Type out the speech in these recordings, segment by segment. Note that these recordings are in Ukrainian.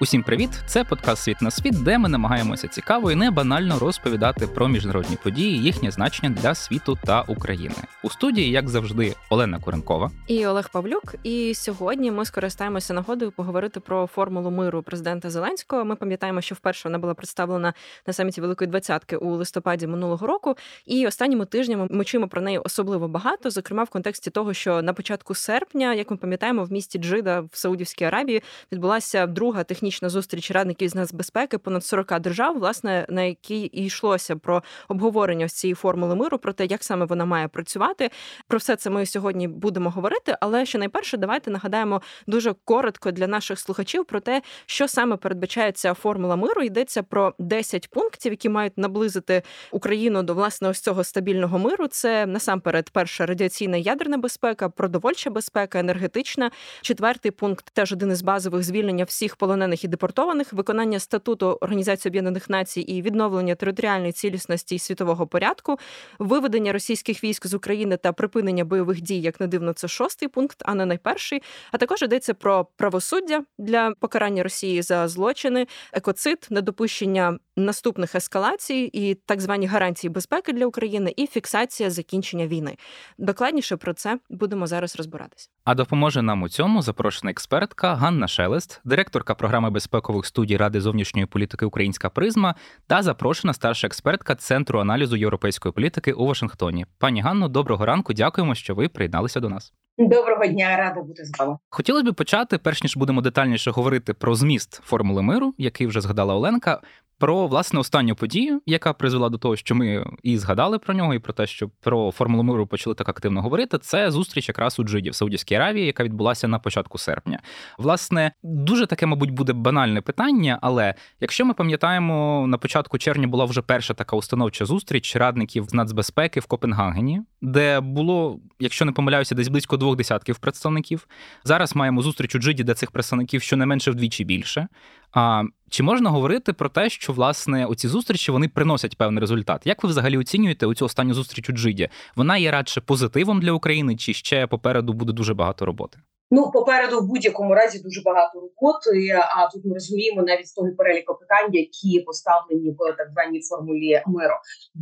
Усім привіт! Це подкаст Світ на світ, де ми намагаємося цікаво і не банально розповідати про міжнародні події, їхнє значення для світу та України. У студії, як завжди, Олена Куренкова і Олег Павлюк. І сьогодні ми скористаємося нагодою поговорити про формулу миру президента Зеленського. Ми пам'ятаємо, що вперше вона була представлена на саміті Великої Двадцятки у листопаді минулого року. І останніми тижнями ми чуємо про неї особливо багато, зокрема в контексті того, що на початку серпня, як ми пам'ятаємо, в місті Джида в Саудівській Аравії відбулася друга технічна технічна зустріч радників з нацбезпеки понад 40 держав, власне на якій і йшлося про обговорення цієї формули миру, про те, як саме вона має працювати. Про все це ми сьогодні будемо говорити. Але що найперше, давайте нагадаємо дуже коротко для наших слухачів про те, що саме передбачає ця формула миру. Йдеться про 10 пунктів, які мають наблизити Україну до власне ось цього стабільного миру. Це насамперед перша радіаційна ядерна безпека, продовольча безпека, енергетична. Четвертий пункт теж один із базових звільнення всіх полонених полонених і депортованих, виконання статуту Організації Об'єднаних Націй і відновлення територіальної цілісності і світового порядку, виведення російських військ з України та припинення бойових дій, як не дивно, це шостий пункт, а не найперший. А також йдеться про правосуддя для покарання Росії за злочини, екоцид, недопущення наступних ескалацій і так звані гарантії безпеки для України, і фіксація закінчення війни. Докладніше про це будемо зараз розбиратися. А допоможе нам у цьому запрошена експертка Ганна Шелест, директорка програми безпекових студій Ради зовнішньої політики Українська Призма та запрошена старша експертка Центру аналізу європейської політики у Вашингтоні. Пані Ганно, доброго ранку. Дякуємо, що ви приєдналися до нас. Доброго дня, рада бути з вами. Хотілося б почати, перш ніж будемо детальніше говорити про зміст формули миру, який вже згадала Оленка про власне останню подію, яка призвела до того, що ми і згадали про нього, і про те, що про формулу миру почали так активно говорити. Це зустріч якраз у Джиді в Саудівській Аравії, яка відбулася на початку серпня. Власне, дуже таке, мабуть, буде банальне питання. Але якщо ми пам'ятаємо, на початку червня була вже перша така установча зустріч радників з нацбезпеки в Копенгагені, де було, якщо не помиляюся, десь близько двох десятків представників. Зараз маємо зустріч у Джиді, де цих представників щонайменше вдвічі більше. А чи можна говорити про те, що власне оці зустрічі вони приносять певний результат? Як ви взагалі оцінюєте оцю останню зустріч у Джиді? Вона є радше позитивом для України, чи ще попереду буде дуже багато роботи? Ну, попереду в будь-якому разі дуже багато роботи. А тут ми розуміємо навіть з того переліку питань, які поставлені в так званій формулі миру.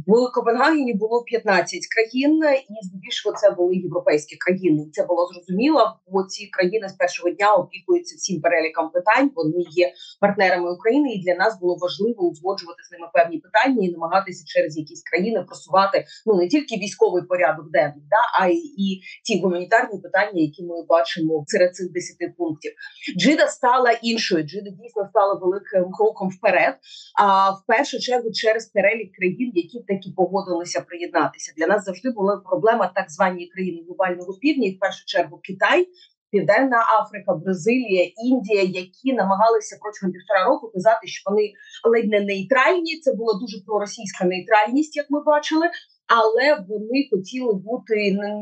В Копенгагені було 15 країн, і здебільшого це були європейські країни. Це було зрозуміло, бо ці країни з першого дня опікуються всім переліком питань. Вони є партнерами України, і для нас було важливо узгоджувати з ними певні питання і намагатися через якісь країни просувати ну не тільки військовий порядок денний, да а й і ті гуманітарні питання, які ми бачимо серед цих десяти пунктів. Джида стала іншою. Джида дійсно стала великим кроком вперед. А в першу чергу через перелік країн, які таки погодилися приєднатися. Для нас завжди була проблема так звані країни глобального півдня, і в першу чергу Китай. Південна Африка, Бразилія, Індія, які намагалися протягом півтора року казати, що вони ледь не нейтральні. Це була дуже проросійська нейтральність, як ми бачили, але вони хотіли бути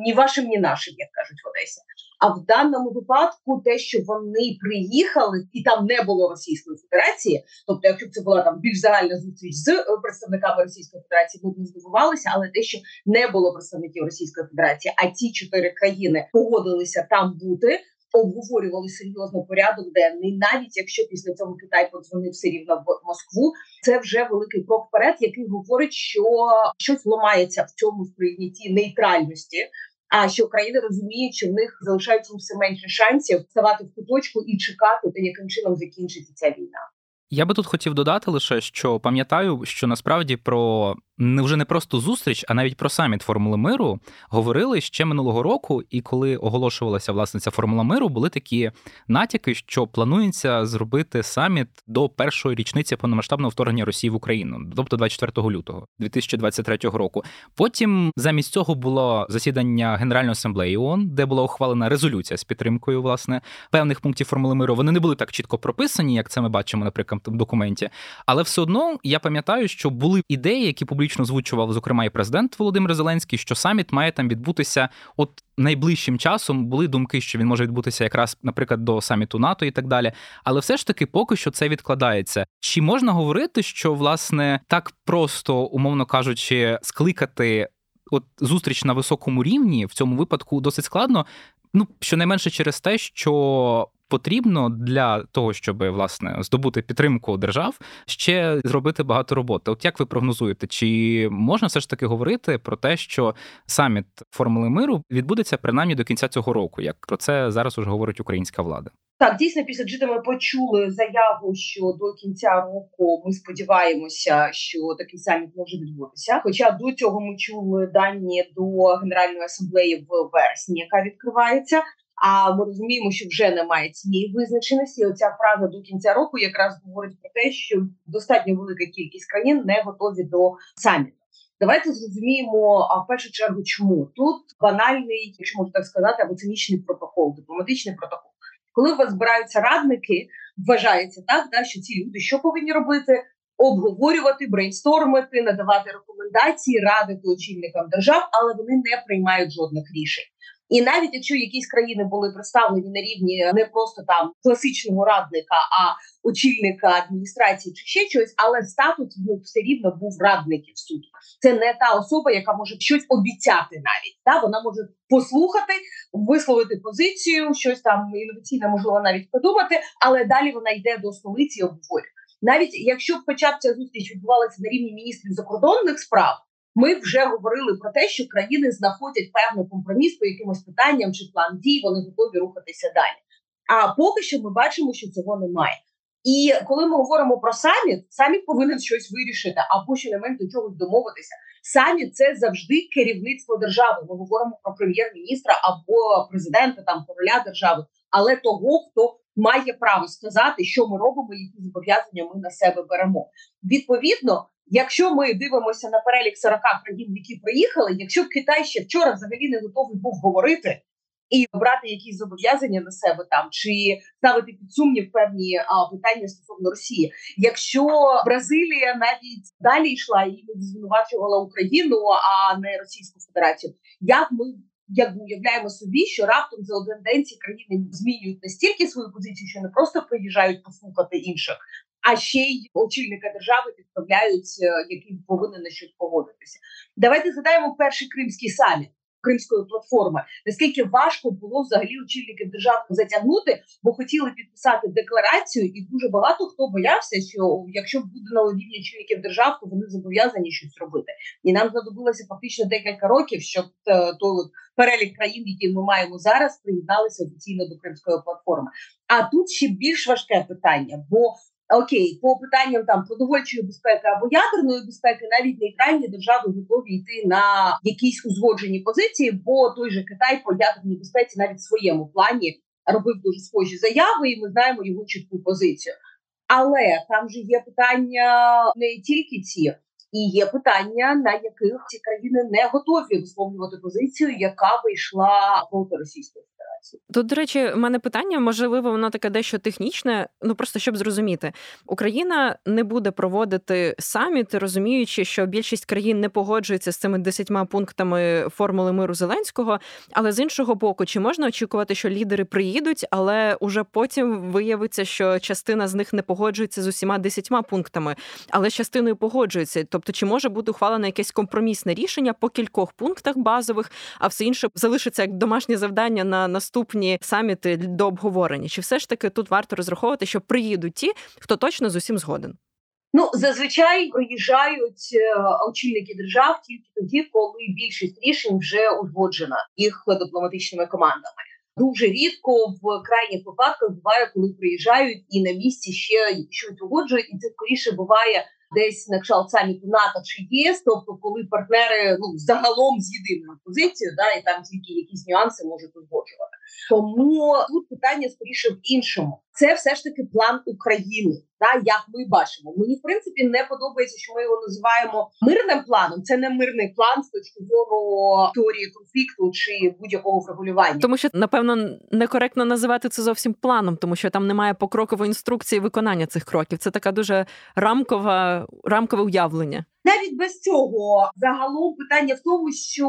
ні вашим, ні нашим, як кажуть в Одесі. А в даному випадку, те, що вони приїхали, і там не було Російської Федерації, тобто, якщо б це була там більш загальна зустріч з е, представниками Російської Федерації, ми б не здивувалися, але те, що не було представників Російської Федерації, а ці чотири країни погодилися там бути. Обговорювали серйозно порядок денний, навіть якщо після цього Китай подзвонив все рівно в Москву, це вже великий крок вперед, який говорить, що щось ламається в цьому сприйнятті нейтральності а що країни розуміють, що в них залишається все менше шансів ставати в куточку і чекати, та яким чином закінчиться ця війна. Я би тут хотів додати лише, що пам'ятаю, що насправді про не вже не просто зустріч, а навіть про саміт Формули миру говорили ще минулого року. І коли оголошувалася власне ця формула миру, були такі натяки, що планується зробити саміт до першої річниці повномасштабного вторгнення Росії в Україну, тобто 24 лютого 2023 року. Потім замість цього було засідання Генеральної асамблеї ООН, де була ухвалена резолюція з підтримкою власне певних пунктів формули миру. Вони не були так чітко прописані, як це ми бачимо, наприклад, документі. Але все одно я пам'ятаю, що були ідеї, які публічно озвучував, зокрема, і президент Володимир Зеленський, що саміт має там відбутися от найближчим часом. Були думки, що він може відбутися якраз, наприклад, до саміту НАТО і так далі. Але все ж таки, поки що це відкладається. Чи можна говорити, що власне так просто, умовно кажучи, скликати от зустріч на високому рівні в цьому випадку досить складно? Ну щонайменше через те, що потрібно для того, щоб власне здобути підтримку держав, ще зробити багато роботи. От як ви прогнозуєте, чи можна все ж таки говорити про те, що саміт формули миру відбудеться принаймні до кінця цього року, як про це зараз уже говорить українська влада? Так, дійсно, після джита ми почули заяву, що до кінця року ми сподіваємося, що такий саміт може відбутися. Хоча до цього ми чули дані до Генеральної асамблеї в вересні, яка відкривається. А ми розуміємо, що вже немає цієї визначеності. Оця фраза до кінця року якраз говорить про те, що достатньо велика кількість країн не готові до саміту. Давайте зрозуміємо, а в першу чергу, чому тут банальний, якщо можна так сказати, або цинічний протокол, дипломатичний протокол. Коли у вас збираються радники, вважається так, да, що ці люди що повинні робити? Обговорювати, брейнстормити, надавати рекомендації, радити очільникам держав, але вони не приймають жодних рішень. І навіть якщо якісь країни були представлені на рівні не просто там класичного радника, а очільника адміністрації чи ще щось, але статус ну, все рівно був радників суду. Це не та особа, яка може щось обіцяти навіть. Та вона може послухати, висловити позицію, щось там інноваційне, можливо, навіть подумати, але далі вона йде до столиці і обговорює. Навіть якщо хоча б ця зустріч відбувалася на рівні міністрів закордонних справ. Ми вже говорили про те, що країни знаходять певний компроміс по якимось питанням чи план дій, вони готові рухатися далі. А поки що ми бачимо, що цього немає. І коли ми говоримо про саміт, саміт повинен щось вирішити, або щонайменш до чогось домовитися. Саміт це завжди керівництво держави. Ми говоримо про прем'єр-міністра або президента там короля держави, але того, хто має право сказати, що ми робимо, які зобов'язання ми на себе беремо. Відповідно, Якщо ми дивимося на перелік 40 країн, які приїхали, якщо Китай ще вчора взагалі не готовий був говорити і брати якісь зобов'язання на себе там чи ставити під сумнів певні а, питання стосовно Росії, якщо Бразилія навіть далі йшла і звинувачувала Україну, а не Російську Федерацію, як ми як уявляємо собі, що раптом за один день ці країни змінюють настільки свою позицію, що не просто приїжджають послухати інших, а ще й очільника держави відправляють, е, який повинен на щось погодитися. Давайте згадаємо перший кримський саміт. Кримської платформи наскільки важко було взагалі очільників держав затягнути, бо хотіли підписати декларацію, і дуже багато хто боявся, що якщо буде на рівні очільників держав, то вони зобов'язані щось робити. І нам знадобилося фактично декілька років, щоб е, той перелік країн, які ми маємо зараз, приєдналися офіційно до кримської платформи. А тут ще більш важке питання, бо окей, по питанням там продовольчої безпеки або ядерної безпеки, навіть нейтральні держави готові йти на якісь узгоджені позиції, бо той же Китай по ядерній безпеці навіть в своєму плані робив дуже схожі заяви, і ми знаємо його чітку позицію. Але там же є питання не тільки ці. І є питання, на яких ці країни не готові висловлювати позицію, яка вийшла проти Російської Федерації. Тут, до речі, в мене питання можливо, воно таке дещо технічне. Ну просто щоб зрозуміти, Україна не буде проводити саміт, розуміючи, що більшість країн не погоджується з цими десятьма пунктами формули миру Зеленського. Але з іншого боку, чи можна очікувати, що лідери приїдуть, але уже потім виявиться, що частина з них не погоджується з усіма десятьма пунктами, але з частиною погоджується. Тобто, чи може бути ухвалено якесь компромісне рішення по кількох пунктах базових, а все інше залишиться як домашнє завдання на наступні саміти до обговорення? Чи все ж таки тут варто розраховувати, що приїдуть ті, хто точно з усім згоден? Ну зазвичай приїжджають е, очільники держав тільки тоді, коли більшість рішень вже узгоджена їх дипломатичними командами. Дуже рідко в крайніх випадках буває, коли приїжджають і на місці ще щось угоджують, і це скоріше буває десь на кшталт саміту НАТО чи ЄС, тобто коли партнери ну загалом з єдиною позицією, да і там тільки якісь нюанси можуть узгоджувати. Тому тут питання скоріше в іншому. Це все ж таки план України, да, як ми бачимо. Мені в принципі не подобається, що ми його називаємо мирним планом. Це не мирний план з точки зору теорії конфлікту чи будь-якого врегулювання. Тому що напевно некоректно називати це зовсім планом, тому що там немає покрокової інструкції виконання цих кроків. Це така дуже рамкова рамкове уявлення. Навіть без цього загалом питання в тому, що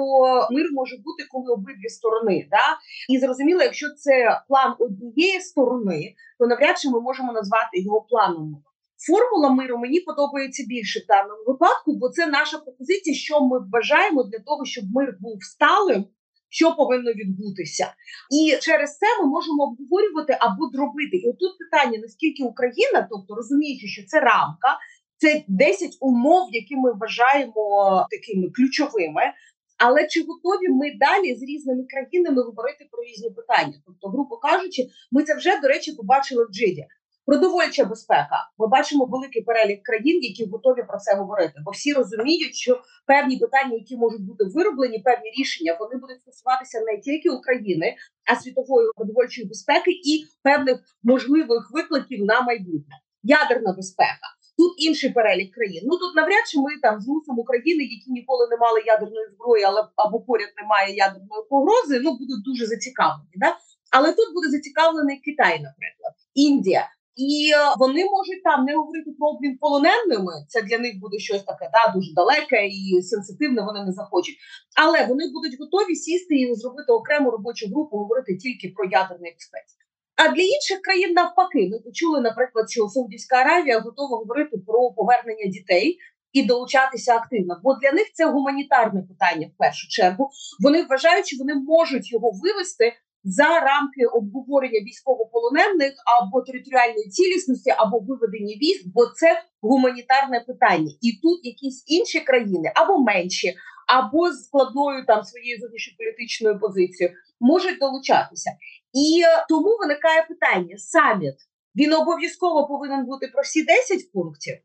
мир може бути коли обидві сторони, да і зрозуміло, якщо це план однієї сторони, то навряд чи ми можемо назвати його планом. Формула миру мені подобається більше в даному випадку, бо це наша пропозиція, що ми вважаємо для того, щоб мир був сталим, що повинно відбутися, і через це ми можемо обговорювати або дробити. І тут питання: наскільки Україна, тобто розуміючи, що це рамка, це 10 умов, які ми вважаємо такими ключовими. Але чи готові ми далі з різними країнами говорити про різні питання? Тобто, грубо кажучи, ми це вже до речі побачили в Джиді. Продовольча безпека. Ми бачимо великий перелік країн, які готові про це говорити, бо всі розуміють, що певні питання, які можуть бути вироблені, певні рішення, вони будуть стосуватися не тільки України, а світової продовольчої безпеки і певних можливих викликів на майбутнє. Ядерна безпека. Тут інший перелік країн. Ну тут навряд чи ми там змусимо України, які ніколи не мали ядерної зброї, але або поряд немає ядерної погрози. Ну будуть дуже зацікавлені. Да? Але тут буде зацікавлений Китай, наприклад, Індія. І е, вони можуть там не говорити про обмін полоненими. Це для них буде щось таке, да, дуже далеке і сенситивне. Вони не захочуть, але вони будуть готові сісти і зробити окрему робочу групу, говорити тільки про ядерний безпеці. А для інших країн навпаки, ми почули, наприклад, що Саудівська Аравія готова говорити про повернення дітей і долучатися активно. Бо для них це гуманітарне питання в першу чергу. Вони вважають, що вони можуть його вивести за рамки обговорення військовополонених або територіальної цілісності, або виведення військ, бо це гуманітарне питання, і тут якісь інші країни або менші, або з складною там своєю зовнішньополітичною позицією можуть долучатися. І е, тому виникає питання: саміт він обов'язково повинен бути про всі 10 пунктів.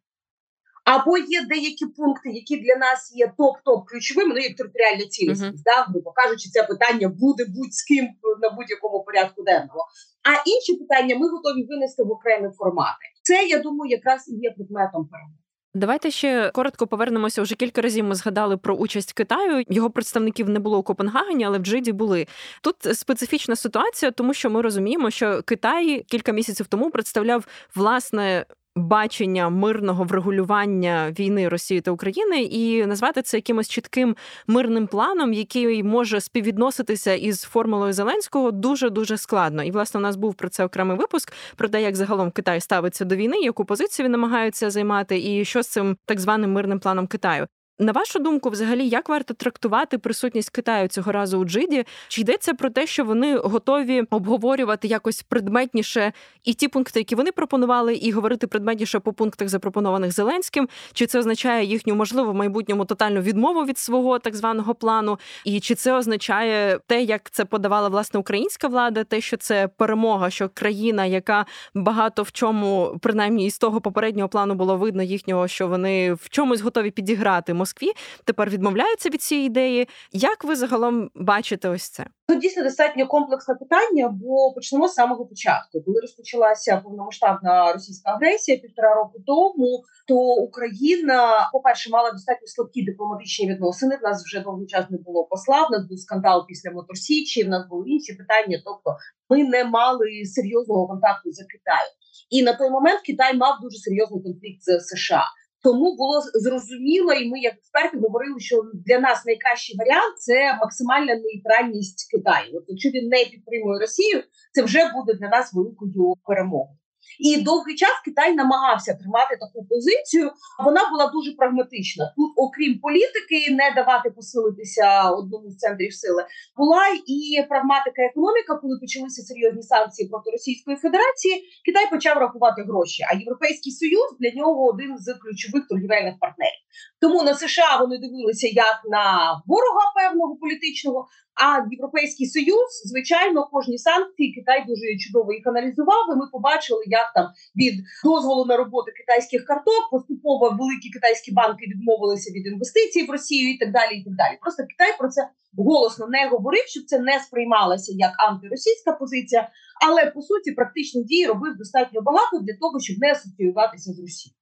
Або є деякі пункти, які для нас є топ-топ ключовими, ну як територіальна цілісність, uh-huh. да, грубо кажучи, це питання буде будь-з ким на будь-якому порядку денного. А інші питання ми готові винести в окремі формати. Це я думаю, якраз і є предметом перемоги. Давайте ще коротко повернемося. Уже кілька разів ми згадали про участь Китаю. Його представників не було у Копенгагені, але в Джиді були. Тут специфічна ситуація, тому що ми розуміємо, що Китай кілька місяців тому представляв власне бачення мирного врегулювання війни Росії та України і назвати це якимось чітким мирним планом, який може співвідноситися із формулою Зеленського, дуже дуже складно. І власне у нас був про це окремий випуск про те, як загалом Китай ставиться до війни, яку позицію він намагається займати, і що з цим так званим мирним планом Китаю. На вашу думку, взагалі, як варто трактувати присутність Китаю цього разу у Джиді? Чи йдеться про те, що вони готові обговорювати якось предметніше і ті пункти, які вони пропонували, і говорити предметніше по пунктах, запропонованих Зеленським? Чи це означає їхню можливо в майбутньому тотальну відмову від свого так званого плану? І чи це означає те, як це подавала власне українська влада, те, що це перемога, що країна, яка багато в чому, принаймні із того попереднього плану було видно їхнього, що вони в чомусь готові підіграти Москві тепер відмовляються від цієї ідеї. Як ви загалом бачите ось це? Тут дійсно достатньо комплексне питання, бо почнемо з самого початку. Коли розпочалася повномасштабна російська агресія півтора року тому, то Україна, по перше, мала достатньо слабкі дипломатичні відносини. В нас вже довгий час не було посла. В нас був скандал після Моторсічі. В нас були інші питання. Тобто, ми не мали серйозного контакту з Китаєм. І на той момент Китай мав дуже серйозний конфлікт з США. Тому було зрозуміло, і ми, як експерти, говорили, що для нас найкращий варіант це максимальна нейтральність Китаю. От якщо він не підтримує Росію, це вже буде для нас великою перемогою. І довгий час Китай намагався тримати таку позицію. Вона була дуже прагматична. Тут, окрім політики, не давати посилитися одному з центрів сили, була і прагматика економіка. Коли почалися серйозні санкції проти Російської Федерації, Китай почав рахувати гроші. А Європейський Союз для нього один з ключових торгівельних партнерів. Тому на США вони дивилися як на ворога певного політичного. А Європейський Союз, звичайно, кожні санкції Китай дуже чудово їх аналізував. і Ми побачили, як там від дозволу на роботу китайських карток поступово великі китайські банки відмовилися від інвестицій в Росію і так далі. І так далі. Просто Китай про це голосно не говорив, щоб це не сприймалося як антиросійська позиція, але по суті практичні дії робив достатньо багато для того, щоб не асоціюватися з Росією.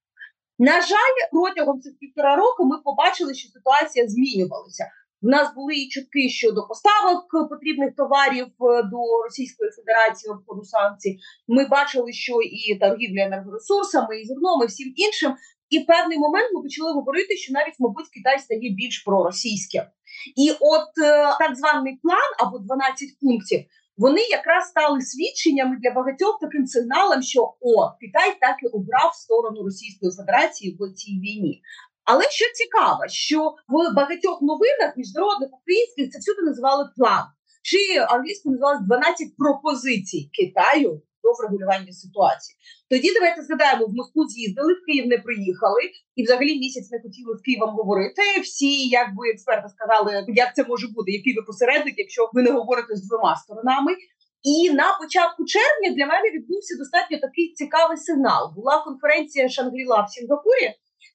На жаль, протягом цих півтора року ми побачили, що ситуація змінювалася. У нас були і чутки щодо поставок потрібних товарів е, до Російської Федерації обходу санкцій. Ми бачили, що і торгівля енергоресурсами, і зерном, і всім іншим. І в певний момент ми почали говорити, що навіть, мабуть, Китай стає більш проросійським. І от е, так званий план або 12 пунктів. Вони якраз стали свідченнями для багатьох таким сигналом, що о Китай так і обрав сторону Російської Федерації в цій війні. Але що цікаво, що в багатьох новинах міжнародних українських це всюди називали план. чи англійською називалось 12 пропозицій Китаю до врегулювання ситуації. Тоді давайте згадаємо, в Москву з'їздили, в Київ не приїхали, і взагалі місяць не хотіли з Києвом говорити. Всі, якби експерти сказали, як це може бути, який ви посередник, якщо ви не говорите з двома сторонами. І на початку червня для мене відбувся достатньо такий цікавий сигнал. Була конференція Шангріла в Сінгапурі.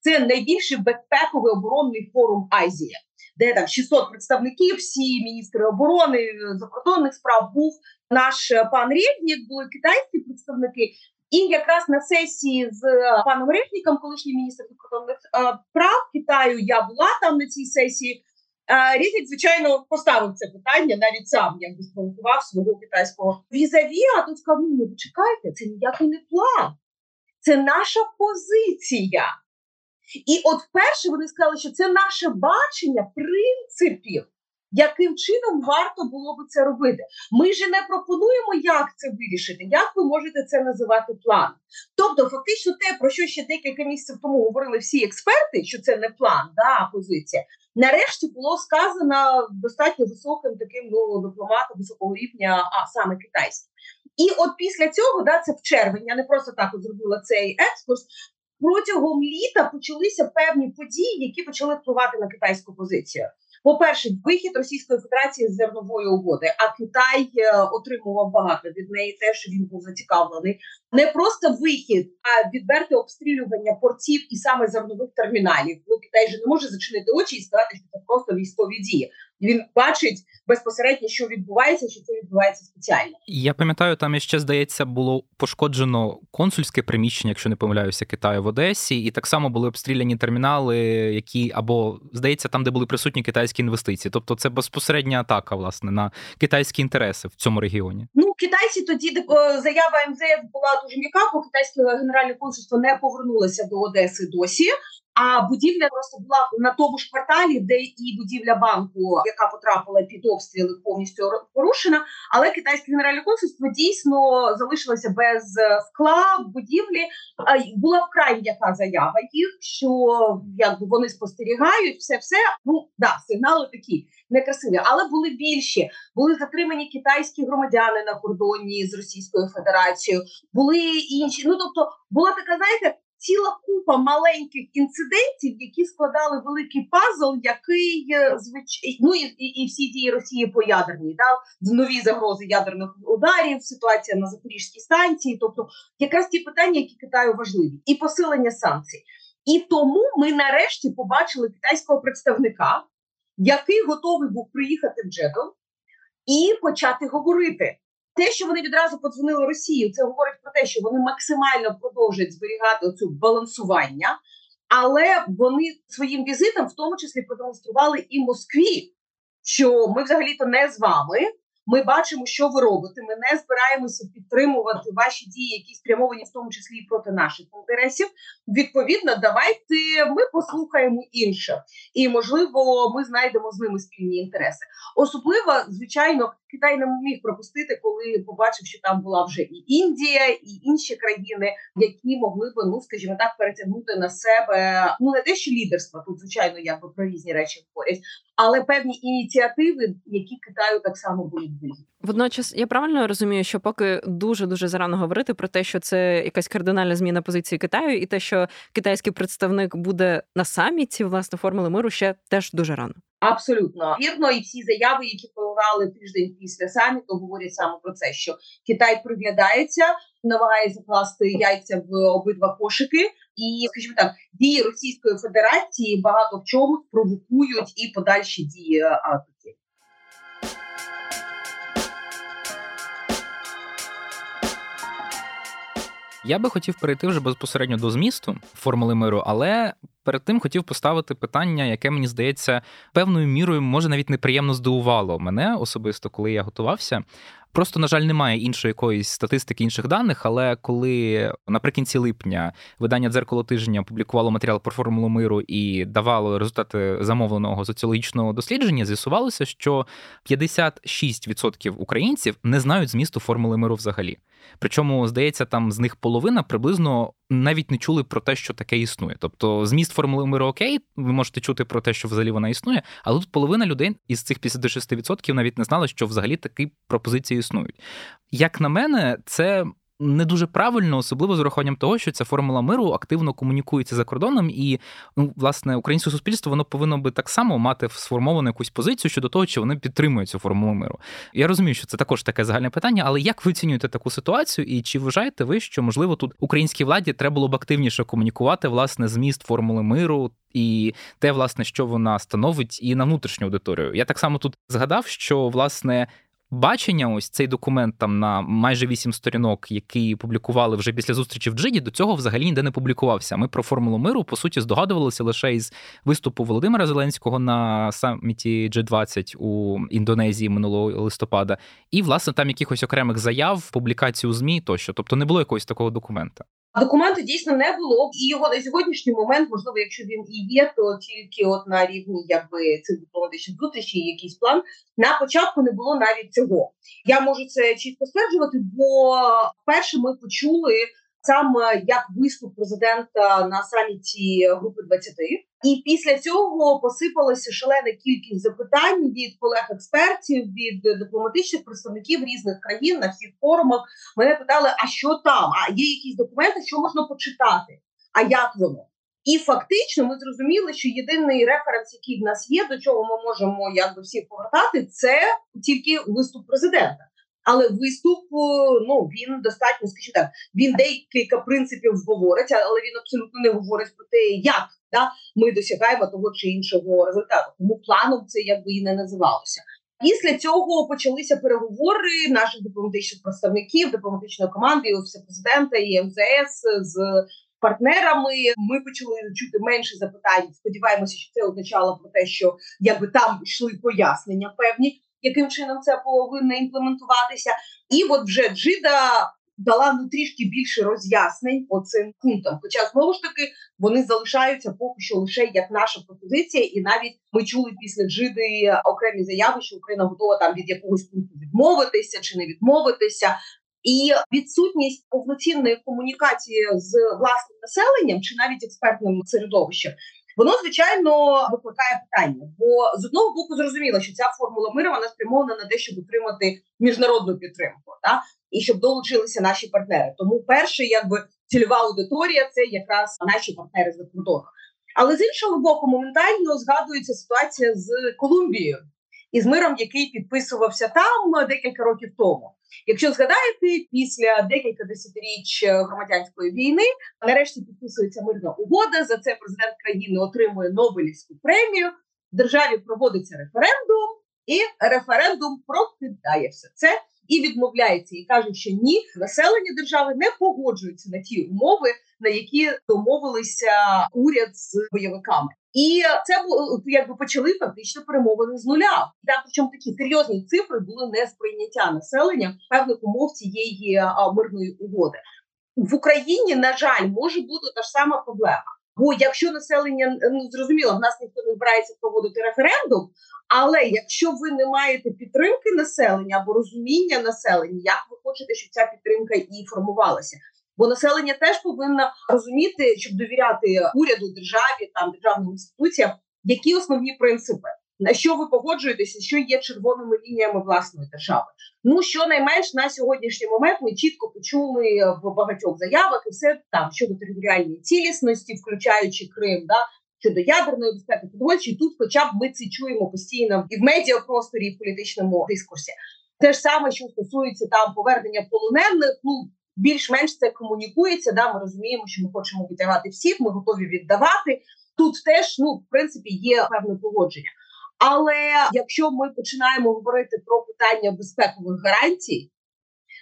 Це найбільший безпековий оборонний форум Азія, де там 600 представників, всі міністри оборони закордонних справ був наш пан Рєвнік, були китайські представники. І якраз на сесії з паном Рєвніком, колишній міністр закордонних прав Китаю, я була там на цій сесії. Різник, звичайно, поставив це питання, навіть сам якби спровокував свого китайського візаві. А тут сказав, ну почекайте, це ніякий не план, це наша позиція. І от вперше вони сказали, що це наше бачення принципів, яким чином варто було би це робити. Ми ж не пропонуємо, як це вирішити, як ви можете це називати план. Тобто, фактично, те, про що ще декілька місяців тому говорили всі експерти, що це не план, да, позиція. Нарешті було сказано достатньо високим таким ну, дипломатом високого рівня, а саме китайським. І от після цього, да, це в червні, я не просто так от зробила цей екскурс. Протягом літа почалися певні події, які почали впливати на китайську позицію. По перше, вихід Російської Федерації з зернової угоди, а Китай е, отримував багато від неї, Теж він був зацікавлений. Не просто вихід, а відверте обстрілювання портів і саме зернових терміналів. Ну Китай же не може зачинити очі і сказати, що це просто військові дії. Він бачить безпосередньо, що відбувається, що це відбувається спеціально. Я пам'ятаю, там ще здається було пошкоджено консульське приміщення, якщо не помиляюся, Китаю в Одесі, і так само були обстріляні термінали, які або здається, там, де були присутні китайські інвестиції. Тобто, це безпосередня атака, власне, на китайські інтереси в цьому регіоні. Ну китайці тоді заява МЗС була дуже м'яка, бо китайське генеральне консульство не повернулося до Одеси досі. А будівля просто була на тому ж кварталі, де і будівля банку, яка потрапила під обстріли, повністю порушена. Але китайське генеральне консульство дійсно залишилося без скла в будівлі. Була вкрай м'яка заява їх, що якби вони спостерігають, все все ну да, сигнали такі некрасиві, але були більші. Були затримані китайські громадяни на кордоні з Російською Федерацією, були інші. Ну тобто була така, знаєте ціла купа маленьких інцидентів, які складали великий пазл, який е, звич... ну і, і, і всі дії Росії по ядерній, да? нові загрози ядерних ударів, ситуація на Запорізькій станції, тобто якраз ті питання, які Китаю важливі, і посилення санкцій. І тому ми нарешті побачили китайського представника, який готовий був приїхати в Джедо і почати говорити. Те, що вони відразу подзвонили Росії, це говорить про те, що вони максимально продовжують зберігати цю балансування, але вони своїм візитом, в тому числі, продемонстрували і Москві, що ми взагалі-то не з вами. Ми бачимо, що ви робите. Ми не збираємося підтримувати ваші дії, які спрямовані в тому числі і проти наших інтересів. Відповідно, давайте ми послухаємо інше, і можливо, ми знайдемо з ними спільні інтереси. Особливо, звичайно, Китай не міг пропустити, коли побачив, що там була вже і Індія, і інші країни, які могли би, ну скажімо так, перетягнути на себе ну не те, що лідерство тут, звичайно, якби про різні речі говорять, але певні ініціативи, які Китаю так само будуть вигідні. Водночас я правильно розумію, що поки дуже дуже зарано говорити про те, що це якась кардинальна зміна позиції Китаю, і те, що китайський представник буде на саміті власне формули миру, ще теж дуже рано. Абсолютно вірно, і всі заяви, які пролунали тиждень після саміту, говорять саме про це, що Китай приглядається, намагається закласти яйця в обидва кошики, і скажімо так, дії Російської Федерації багато в чому провокують і подальші дії Пекіну. Я би хотів перейти вже безпосередньо до змісту формули миру, але перед тим хотів поставити питання, яке мені здається певною мірою може навіть неприємно здивувало мене особисто, коли я готувався. Просто, на жаль, немає іншої якоїсь статистики, інших даних. Але коли наприкінці липня видання дзеркало тижня опублікувало матеріал про формулу миру і давало результати замовленого соціологічного дослідження, з'ясувалося, що 56% українців не знають змісту формули миру взагалі. Причому, здається, там з них половина приблизно навіть не чули про те, що таке існує. Тобто, зміст формули миру окей, ви можете чути про те, що взагалі вона існує, але тут половина людей із цих 56% навіть не знали, що взагалі такі пропозиції існують. Як на мене, це не дуже правильно, особливо з урахуванням того, що ця формула миру активно комунікується за кордоном, і ну, власне українське суспільство воно повинно би так само мати сформовану якусь позицію щодо того, чи вони підтримують цю формулу миру. Я розумію, що це також таке загальне питання, але як ви оцінюєте таку ситуацію, і чи вважаєте ви, що можливо тут українській владі треба було б активніше комунікувати власне зміст формули миру? І те, власне, що вона становить, і на внутрішню аудиторію. Я так само тут згадав, що власне бачення, ось цей документ там на майже вісім сторінок, який публікували вже після зустрічі в Джиді, до цього взагалі ніде не публікувався. Ми про формулу миру по суті здогадувалися лише із виступу Володимира Зеленського на саміті G20 у Індонезії минулого листопада, і власне там якихось окремих заяв, публікацій у змі тощо, тобто не було якогось такого документа. Документу дійсно не було, і його на сьогоднішній момент, можливо, якщо він і є, то тільки от на рівні якби цих дипломатичних зустрічей, якийсь план на початку не було навіть цього. Я можу це чітко стверджувати, бо перше ми почули саме як виступ президента на саміті групи 20. І після цього посипалася шалена кількість запитань від колег-експертів, від дипломатичних представників різних країн на всіх форумах. Мене питали: а що там? А є якісь документи, що можна почитати? А як воно? І фактично ми зрозуміли, що єдиний референс, який в нас є, до чого ми можемо якби всі повертати, це тільки виступ президента. Але виступ ну він достатньо скажімо так. Він декілька принципів говорить, але він абсолютно не говорить про те, як да, ми досягаємо того чи іншого результату. Тому планом це якби і не називалося. Після цього почалися переговори наших дипломатичних представників, дипломатичної команди, і офісу президента і МЗС з партнерами. Ми почали чути менше запитань. Сподіваємося, що це означало про те, що якби там йшли пояснення певні яким чином це повинно імплементуватися. І от вже Джида дала ну трішки більше роз'яснень по цим пунктам. Хоча знову ж таки вони залишаються поки що лише як наша пропозиція, і навіть ми чули після Джиди окремі заяви, що Україна готова там від якогось пункту відмовитися чи не відмовитися. І відсутність повноцінної комунікації з власним населенням чи навіть експертним середовищем Воно звичайно викликає питання, бо з одного боку зрозуміло, що ця формула миру вона спрямована на те, щоб отримати міжнародну підтримку, та і щоб долучилися наші партнери. Тому перше, якби цільова аудиторія це якраз наші партнери за кордону. Але з іншого боку, моментально згадується ситуація з Колумбією і з миром, який підписувався там декілька років тому. Якщо згадаєте, після декілька десятиріч громадянської війни нарешті підписується мирна угода. За це президент країни отримує Нобелівську премію. В державі проводиться референдум, і референдум прокидає все це і відмовляється, і каже, що ні, населення держави не погоджується на ті умови, на які домовилися уряд з бойовиками. І це було якби почали фактично перемовини з нуля. Та причому такі серйозні цифри були не сприйняття населення певних умов цієї мирної угоди в Україні. На жаль, може бути та ж сама проблема. Бо якщо населення ну зрозуміло, в нас ніхто не збирається проводити референдум. Але якщо ви не маєте підтримки населення або розуміння населення, як ви хочете, щоб ця підтримка і формувалася? Бо населення теж повинно розуміти, щоб довіряти уряду, державі, там державним інституціям, які основні принципи, на що ви погоджуєтеся, що є червоними лініями власної держави. Ну щонайменш на сьогоднішній момент ми чітко почули в багатьох заявах і все там щодо територіальної цілісності, включаючи Крим, да. Щодо ядерної безпеки, продовольчої, тут, хоча б ми це чуємо постійно і в медіапросторі, і в політичному дискурсі. Те ж саме, що стосується там повернення полонених, ну більш-менш це комунікується. Да, Ми розуміємо, що ми хочемо витягати всіх, ми готові віддавати. Тут теж ну в принципі є певне погодження. Але якщо ми починаємо говорити про питання безпекових гарантій,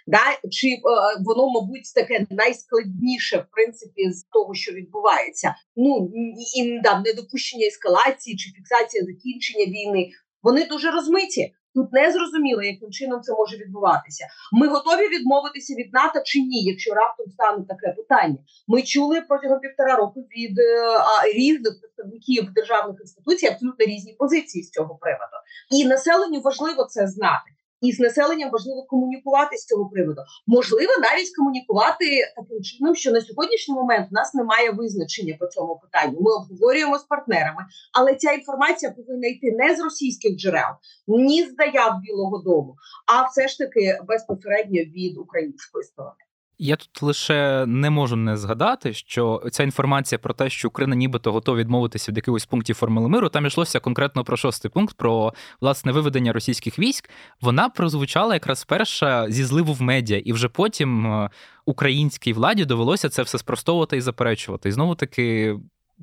да чи е, воно, мабуть, таке найскладніше в принципі з того, що відбувається, ну і да, недопущення ескалації чи фіксація закінчення війни, вони дуже розмиті. Тут не зрозуміло, яким чином це може відбуватися. Ми готові відмовитися від НАТО чи ні, якщо раптом стане таке питання. Ми чули протягом півтора року від е, а, різних представників державних інституцій абсолютно різні позиції з цього приводу, і населенню важливо це знати і з населенням важливо комунікувати з цього приводу. Можливо, навіть комунікувати таким чином, що на сьогоднішній момент в нас немає визначення по цьому питанню. Ми обговорюємо з партнерами, але ця інформація повинна йти не з російських джерел, ні з заяв Білого Дому, а все ж таки безпосередньо від української сторони. Я тут лише не можу не згадати, що ця інформація про те, що Україна нібито готова відмовитися від якихось пунктів формули миру, там йшлося конкретно про шостий пункт, про власне виведення російських військ. Вона прозвучала якраз перша зі зливу в медіа, і вже потім е, українській владі довелося це все спростовувати і заперечувати. І знову таки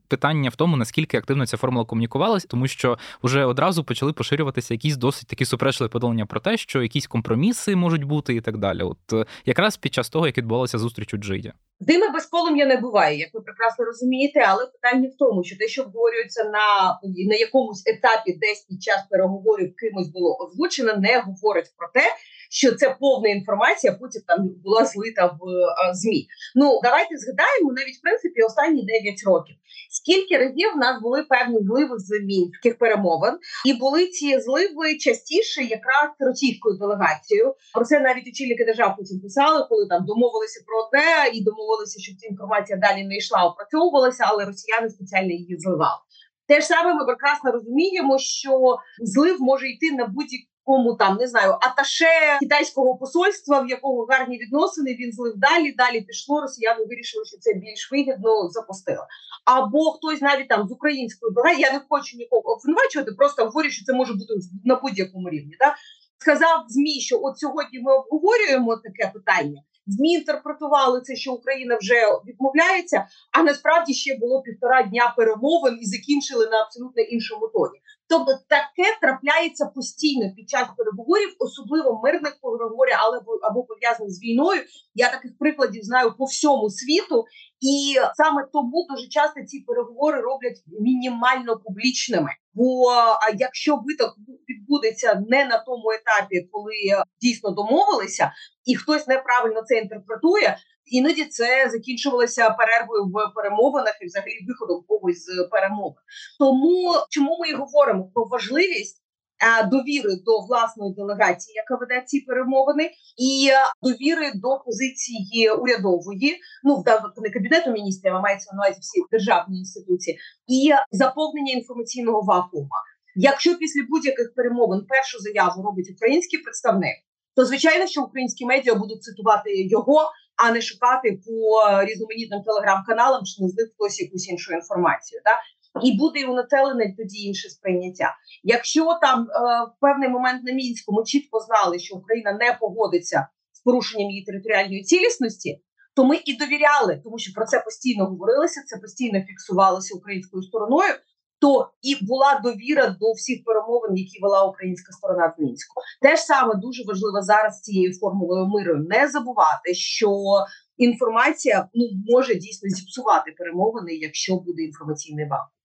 питання в тому, наскільки активно ця формула комунікувалася, тому що вже одразу почали поширюватися якісь досить такі суперечливі подолання про те, що якісь компроміси можуть бути і так далі. От е, якраз під час того, як відбувалася зустріч у Джиді. Дими без полум'я не буває, як ви прекрасно розумієте, але питання в тому, що те, що обговорюється на на якомусь етапі, десь під час переговорів кимось було озвучено, не говорить про те, що це повна інформація, потім там була злита в а, змі. Ну давайте згадаємо навіть в принципі останні 9 років. Скільки разів в нас були певні зливи з мінських перемовин, і були ці зливи частіше, якраз російською делегацією. Про це навіть очільники держав потім писали, коли там домовилися про те і домовилися, щоб ця інформація далі не йшла, опрацьовувалася, але росіяни спеціально її зливали. Те ж саме ми прекрасно розуміємо, що злив може йти на будь-які кому там не знаю, аташе китайського посольства, в якого гарні відносини, він злив далі. Далі пішло. Росіяни вирішили, що це більш вигідно запустили. Або хтось навіть там з української бага, я не хочу нікого обвинувачувати, просто говорю, що це може бути на будь-якому рівні. Да? Сказав змі, що от сьогодні ми обговорюємо таке питання. Змі інтерпретували це, що Україна вже відмовляється, а насправді ще було півтора дня перемовин і закінчили на абсолютно іншому тоні. Тобто таке трапляється постійно під час переговорів, особливо мирних переговорів, але або пов'язаних з війною. Я таких прикладів знаю по всьому світу, і саме тому дуже часто ці переговори роблять мінімально публічними. Бо якщо виток відбудеться не на тому етапі, коли дійсно домовилися, і хтось неправильно це інтерпретує, іноді це закінчувалося перервою в перемовинах і взагалі виходом когось з перемовин. Тому чому ми і говоримо про важливість е, довіри до власної делегації, яка веде ці перемовини, і довіри до позиції урядової, ну не кабінету міністрів, а мається на увазі всі державні інституції, і заповнення інформаційного вакуума. Якщо після будь-яких перемовин першу заяву робить український представник, то звичайно, що українські медіа будуть цитувати його а не шукати по різноманітним телеграм-каналам, чи не злив хтось якусь іншу інформацію. Да? І буде його населене тоді інше сприйняття. Якщо там е, в певний момент на мінську ми чітко знали, що Україна не погодиться з порушенням її територіальної цілісності, то ми і довіряли, тому що про це постійно говорилося, це постійно фіксувалося українською стороною то і була довіра до всіх перемовин, які вела українська сторона в мінську. Те ж саме дуже важливо зараз цією формулою миру не забувати, що інформація ну може дійсно зіпсувати перемовини, якщо буде інформаційний вакуум.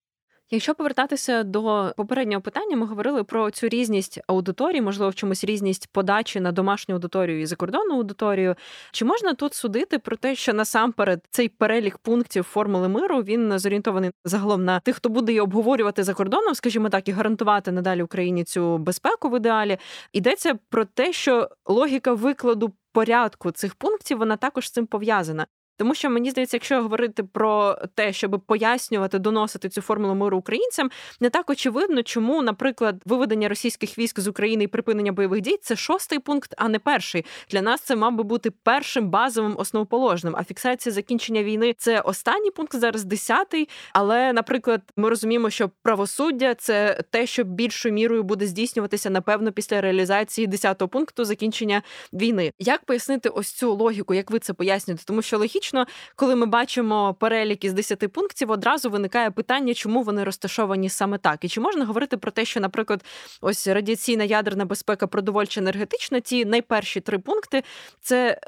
Якщо повертатися до попереднього питання, ми говорили про цю різність аудиторії, можливо, в чомусь різність подачі на домашню аудиторію і закордонну аудиторію. Чи можна тут судити про те, що насамперед цей перелік пунктів формули миру він зорієнтований загалом на тих, хто буде її обговорювати за кордоном, скажімо так, і гарантувати надалі Україні цю безпеку в ідеалі? Йдеться про те, що логіка викладу порядку цих пунктів вона також з цим пов'язана. Тому що мені здається, якщо говорити про те, щоб пояснювати, доносити цю формулу миру українцям, не так очевидно, чому, наприклад, виведення російських військ з України і припинення бойових дій це шостий пункт, а не перший. Для нас це мав би бути першим базовим основоположним. А фіксація закінчення війни це останній пункт, зараз десятий. Але, наприклад, ми розуміємо, що правосуддя це те, що більшою мірою буде здійснюватися напевно після реалізації десятого пункту закінчення війни. Як пояснити ось цю логіку? Як ви це пояснюєте? Тому що логічно логічно, коли ми бачимо перелік із 10 пунктів, одразу виникає питання, чому вони розташовані саме так. І чи можна говорити про те, що, наприклад, ось радіаційна ядерна безпека, продовольча енергетична, ті найперші три пункти це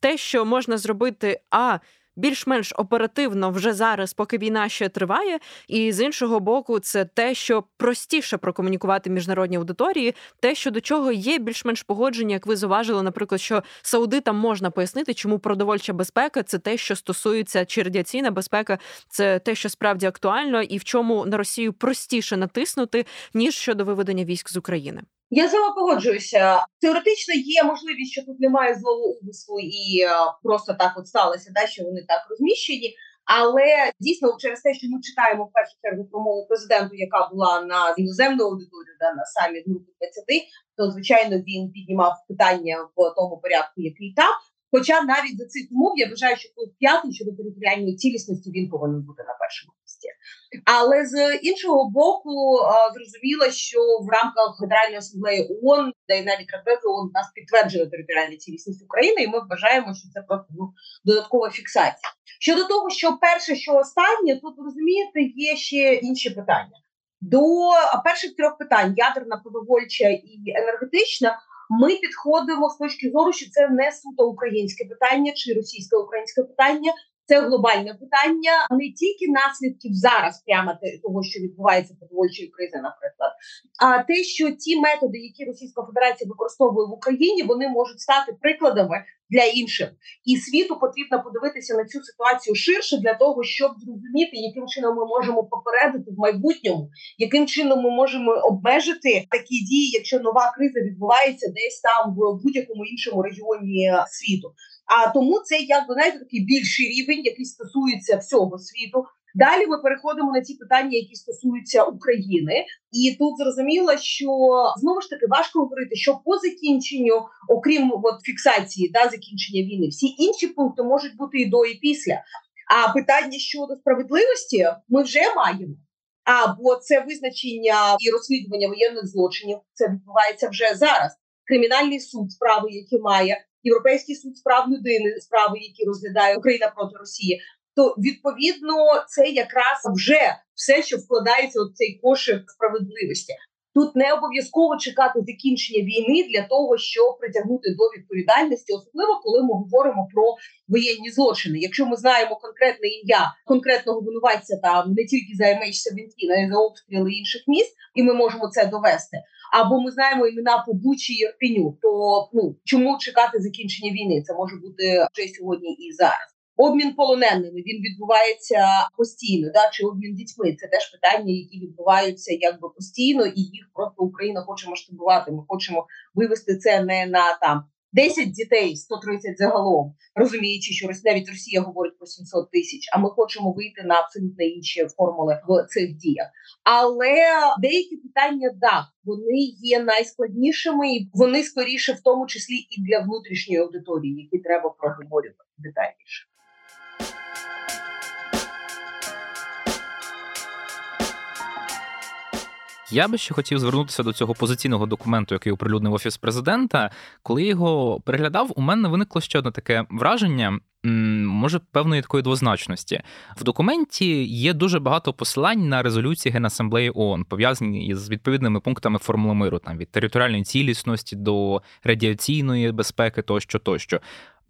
те, що можна зробити а більш-менш оперативно вже зараз, поки війна ще триває. І з іншого боку, це те, що простіше прокомунікувати міжнародні аудиторії, те, що до чого є більш-менш погодження, як ви зуважили, наприклад, що саудитам можна пояснити, чому продовольча безпека це те, що стосується чи радіаційна безпека, це те, що справді актуально, і в чому на Росію простіше натиснути ніж щодо виведення військ з України. Я з вами погоджуюся. Теоретично є можливість, що тут немає знову умислу, і е, просто так от сталося, да, що вони так розміщені. Але дійсно, через те, що ми читаємо в першу чергу промову президенту, яка була на іноземну аудиторію, да, на саміт групи 20, то звичайно він піднімав питання в тому порядку, який там. Хоча навіть за цих умов я вважаю, що тут п'ятий щодо територіальної цілісності він повинен бути на першому місці. Але з іншого боку, зрозуміло, що в рамках Федеральної асамблеї ООН, де і навіть Радбез ООН нас підтверджує територіальну цілісність України, і ми вважаємо, що це просто ну, додаткова фіксація. Щодо того, що перше, що останнє, тут розумієте, є ще інші питання. До перших трьох питань: ядерна, продовольча і енергетична. Ми підходимо з точки зору, що це не суто українське питання чи російсько-українське питання. Це глобальне питання не тільки наслідків зараз, прямо того, що відбувається продовольчої кризи, наприклад, а те, що ті методи, які Російська Федерація використовує в Україні, вони можуть стати прикладами для інших, і світу потрібно подивитися на цю ситуацію ширше для того, щоб зрозуміти, яким чином ми можемо попередити в майбутньому, яким чином ми можемо обмежити такі дії, якщо нова криза відбувається десь там в будь-якому іншому регіоні світу. А тому це якби знаєте, такий більший рівень, який стосується всього світу. Далі ми переходимо на ті питання, які стосуються України, і тут зрозуміло, що знову ж таки важко говорити, що по закінченню, окрім от фіксації да закінчення війни, всі інші пункти можуть бути і до і після. А питання щодо справедливості ми вже маємо. Або це визначення і розслідування воєнних злочинів. Це відбувається вже зараз. Кримінальний суд справи, які має Європейський суд з прав людини, справи, які розглядає Україна проти Росії, то відповідно це якраз вже все, що вкладається у цей кошик справедливості. Тут не обов'язково чекати закінчення війни для того, щоб притягнути до відповідальності, особливо коли ми говоримо про воєнні злочини. Якщо ми знаємо конкретне ім'я конкретного винуватця там не тільки за MH17, а й за обстріли інших міст, і ми можемо це довести. Або ми знаємо імена по Бучі і Ірпеню, то ну чому чекати закінчення війни? Це може бути вже сьогодні і зараз. Обмін полоненими він відбувається постійно, да чи обмін дітьми. Це теж питання, які відбуваються якби постійно, і їх просто Україна хоче масштабувати. Ми хочемо вивести це не на там 10 дітей, 130 загалом, розуміючи, що навіть Росія говорить про 700 тисяч. А ми хочемо вийти на абсолютно інші формули в цих діях. Але деякі питання да вони є найскладнішими, і вони скоріше, в тому числі і для внутрішньої аудиторії, які треба проговорювати детальніше. Я би ще хотів звернутися до цього позиційного документу, який оприлюднив офіс президента. Коли його переглядав, у мене виникло ще одне таке враження. Може, певної такої двозначності в документі є дуже багато посилань на резолюції Генасамблеї ООН, пов'язані із відповідними пунктами формули миру, там від територіальної цілісності до радіаційної безпеки, тощо, тощо.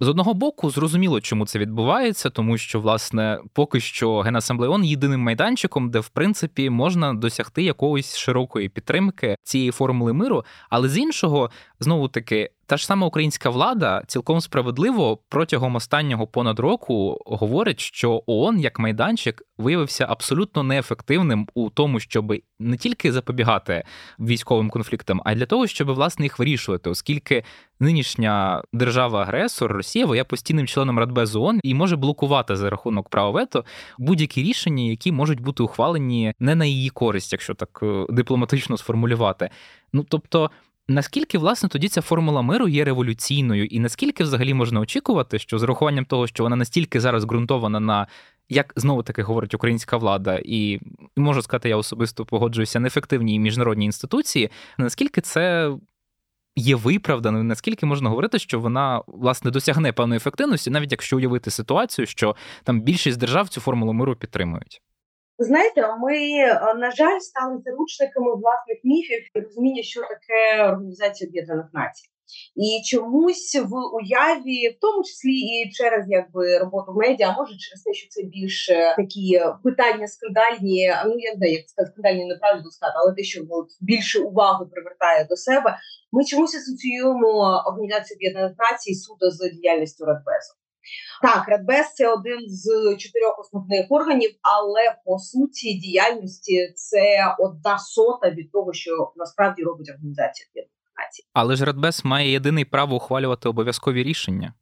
З одного боку, зрозуміло, чому це відбувається, тому що, власне, поки що Генасамблеон єдиним майданчиком, де в принципі можна досягти якоїсь широкої підтримки цієї формули миру. Але з іншого, знову таки, та ж сама українська влада цілком справедливо протягом останнього понад року говорить, що ООН як майданчик виявився абсолютно неефективним у тому, щоб не тільки запобігати військовим конфліктам, а й для того, щоб власне їх вирішувати, оскільки нинішня держава-агресор Росія є постійним членом Радбезу ООН і може блокувати за рахунок права вето будь-які рішення, які можуть бути ухвалені не на її користь, якщо так е, дипломатично сформулювати. Ну тобто. Наскільки власне тоді ця формула миру є революційною, і наскільки взагалі можна очікувати, що з урахуванням того, що вона настільки зараз ґрунтована на як знову таки говорить українська влада, і можу сказати, я особисто погоджуюся неефективній міжнародній інституції, наскільки це є виправданою, наскільки можна говорити, що вона власне досягне певної ефективності, навіть якщо уявити ситуацію, що там більшість держав цю формулу миру підтримують. Знаєте, ми на жаль стали заручниками власних міфів і розуміння, що таке організація Об'єднаних Націй. І чомусь в уяві, в тому числі і через якби роботу медіа, може через те, що це більше такі питання скандальні. Ну я не знаю, як сказати, скандальні неправильно сказати, але те, що більше уваги привертає до себе. Ми чомусь асоціюємо організацію Об'єднаних Націй суду з діяльністю Радбезу. Так, Радбез це один з чотирьох основних органів, але по суті діяльності це одна сота від того, що насправді робить організація Націй. Але ж Радбез має єдине право ухвалювати обов'язкові рішення.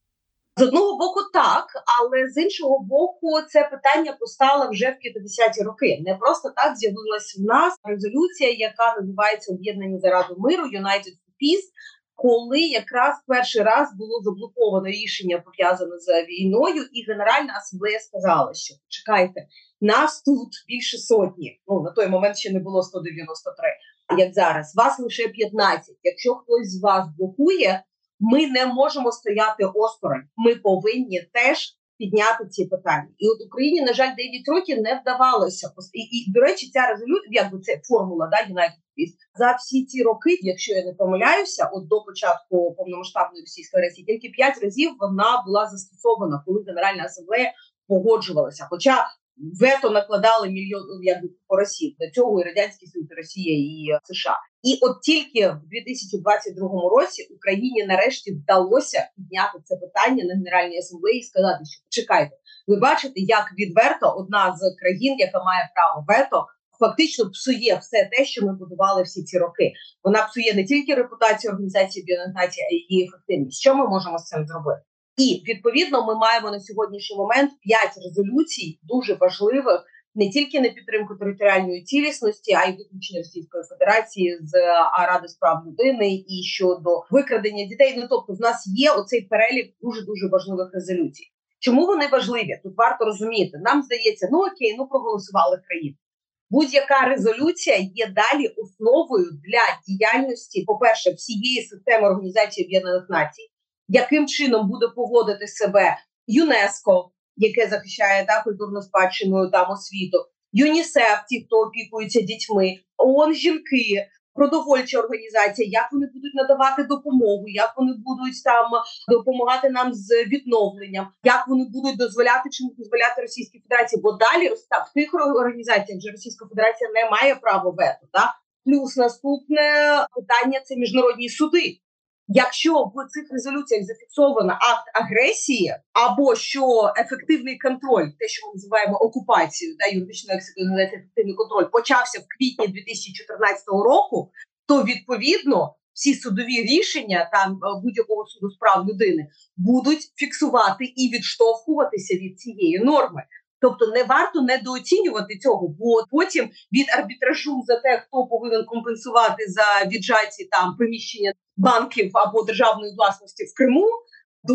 З одного боку, так, але з іншого боку, це питання постало вже в 50-ті роки. Не просто так з'явилась в нас резолюція, яка називається Об'єднані заради миру United for Peace, коли якраз перший раз було заблоковано рішення пов'язане з війною, і Генеральна асамблея сказала, що чекайте, нас тут більше сотні. Ну на той момент ще не було 193, як зараз. Вас лише 15. Якщо хтось з вас блокує, ми не можемо стояти осторонь. Ми повинні теж підняти ці питання. І от Україні, на жаль, 9 років не вдавалося. І, і до речі, ця резолюція, якби це формула да, United за всі ці роки, якщо я не помиляюся, от до початку повномасштабної російської агресії, тільки 5 разів вона була застосована, коли Генеральна асамблея погоджувалася. Хоча вето накладали мільйон якби по Росії до цього і радянський Союз, Росія і США. І от тільки в 2022 році Україні нарешті вдалося підняти це питання на генеральній асамблеї і сказати, що чекайте, ви бачите, як відверто одна з країн, яка має право вето. Фактично псує все те, що ми будували всі ці роки. Вона псує не тільки репутацію організації Об'єднаних Націй, а й її ефективність. Що ми можемо з цим зробити? І відповідно ми маємо на сьогоднішній момент п'ять резолюцій дуже важливих не тільки на підтримку територіальної цілісності, а й виключення Російської Федерації з Ради справ людини і щодо викрадення дітей. Ну тобто, в нас є оцей перелік дуже дуже важливих резолюцій. Чому вони важливі? Тут варто розуміти. Нам здається, ну окей, ну проголосували країну. Будь-яка резолюція є далі основою для діяльності, по перше, всієї системи організації Об'єднаних Націй, яким чином буде поводити себе ЮНЕСКО, яке захищає та культурну спадщину там освіту, ЮНІСЕФ, ті, хто опікуються дітьми, ООН жінки, продовольча організація, як вони будуть надавати допомогу, як вони будуть там допомагати нам з відновленням, як вони будуть дозволяти чи не дозволяти Російській Федерації, бо далі в тих організаціях вже Російська Федерація не має права вето. Та плюс наступне питання це міжнародні суди. Якщо в цих резолюціях зафіксовано акт агресії, або що ефективний контроль, те, що ми називаємо окупацією, да юридично ефективний контроль, почався в квітні 2014 року, то відповідно всі судові рішення там е, будь-якого суду справ людини будуть фіксувати і відштовхуватися від цієї норми. Тобто не варто недооцінювати цього, бо потім від арбітражу за те, хто повинен компенсувати за віджаті там приміщення банків або державної власності в Криму. До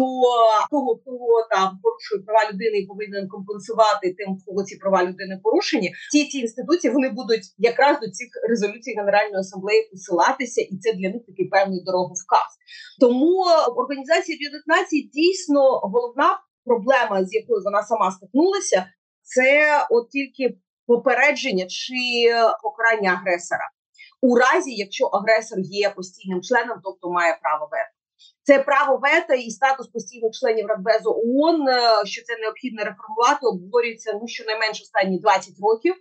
того, хто там порушує права людини і повинен компенсувати тим, кого ці права людини порушені. Ці ці інституції вони будуть якраз до цих резолюцій Генеральної асамблеї посилатися, і це для них такий певний дороговказ. Тому організація Об'єднаних Націй дійсно головна проблема, з якою вона сама стикнулася, це от тільки попередження чи покарання агресора у разі, якщо агресор є постійним членом, тобто має право вето. Це право вето і статус постійних членів Радбезу ООН, е, що це необхідно реформувати, обговорюється ну щонайменш останні 20 років.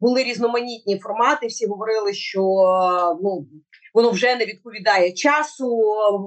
Були різноманітні формати. Всі говорили, що ну воно вже не відповідає часу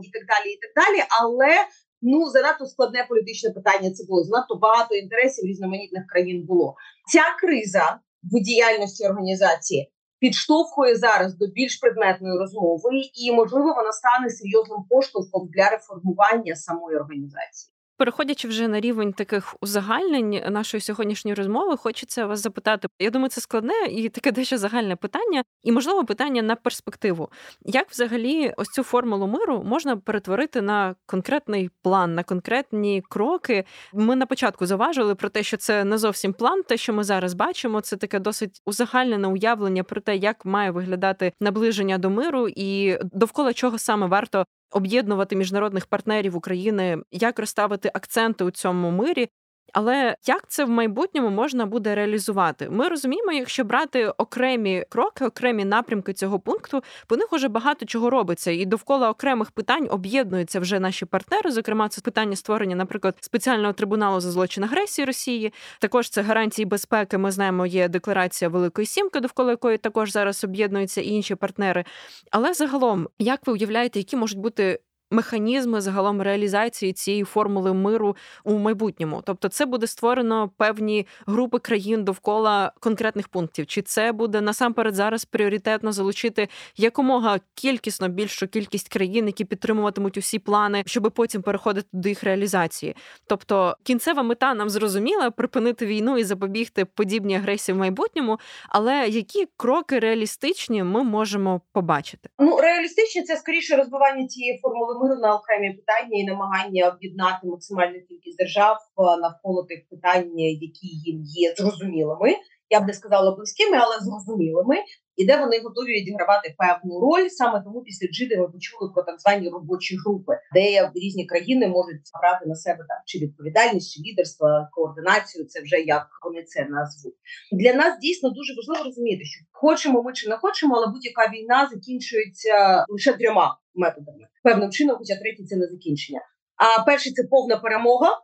і так далі, і так далі. Але ну занадто складне політичне питання. Це було занадто багато інтересів різноманітних країн. Було ця криза в діяльності організації підштовхує зараз до більш предметної розмови, і можливо вона стане серйозним поштовхом для реформування самої організації. Переходячи вже на рівень таких узагальнень нашої сьогоднішньої розмови, хочеться вас запитати. Я думаю, це складне і таке дещо загальне питання, і можливо питання на перспективу. Як взагалі ось цю формулу миру можна перетворити на конкретний план, на конкретні кроки? Ми на початку заважили про те, що це не зовсім план. Те, що ми зараз бачимо, це таке досить узагальнене уявлення про те, як має виглядати наближення до миру, і довкола чого саме варто об'єднувати міжнародних партнерів України, як розставити акценти у цьому мирі. Але як це в майбутньому можна буде реалізувати? Ми розуміємо, якщо брати окремі кроки, окремі напрямки цього пункту, по них уже багато чого робиться, і довкола окремих питань об'єднуються вже наші партнери. Зокрема, це питання створення, наприклад, спеціального трибуналу за злочин агресії Росії. Також це гарантії безпеки. Ми знаємо, є декларація Великої Сімки, довкола якої також зараз об'єднуються і інші партнери. Але загалом, як ви уявляєте, які можуть бути механізми загалом реалізації цієї формули миру у майбутньому. Тобто, це буде створено певні групи країн довкола конкретних пунктів. Чи це буде насамперед зараз пріоритетно залучити якомога кількісно більшу кількість країн, які підтримуватимуть усі плани, щоб потім переходити до їх реалізації? Тобто кінцева мета нам зрозуміла припинити війну і запобігти подібній агресії в майбутньому. Але які кроки реалістичні ми можемо побачити? Ну реалістичні це скоріше розбивання цієї формули миру на окремі питання і намагання об'єднати максимальну кількість держав е, навколо тих питань, які їм є зрозумілими. Я б не сказала близькими, але зрозумілими, і де вони готові відігравати певну роль. Саме тому після Джиди ми почули про так звані робочі групи, де різні країни можуть брати на себе там чи відповідальність, чи лідерство, координацію. Це вже як вони це назвуть. Для нас дійсно дуже важливо розуміти, що хочемо ми чи не хочемо, але будь-яка війна закінчується лише трьома методами. Певним чином, хоча третій це не закінчення. А перший це повна перемога.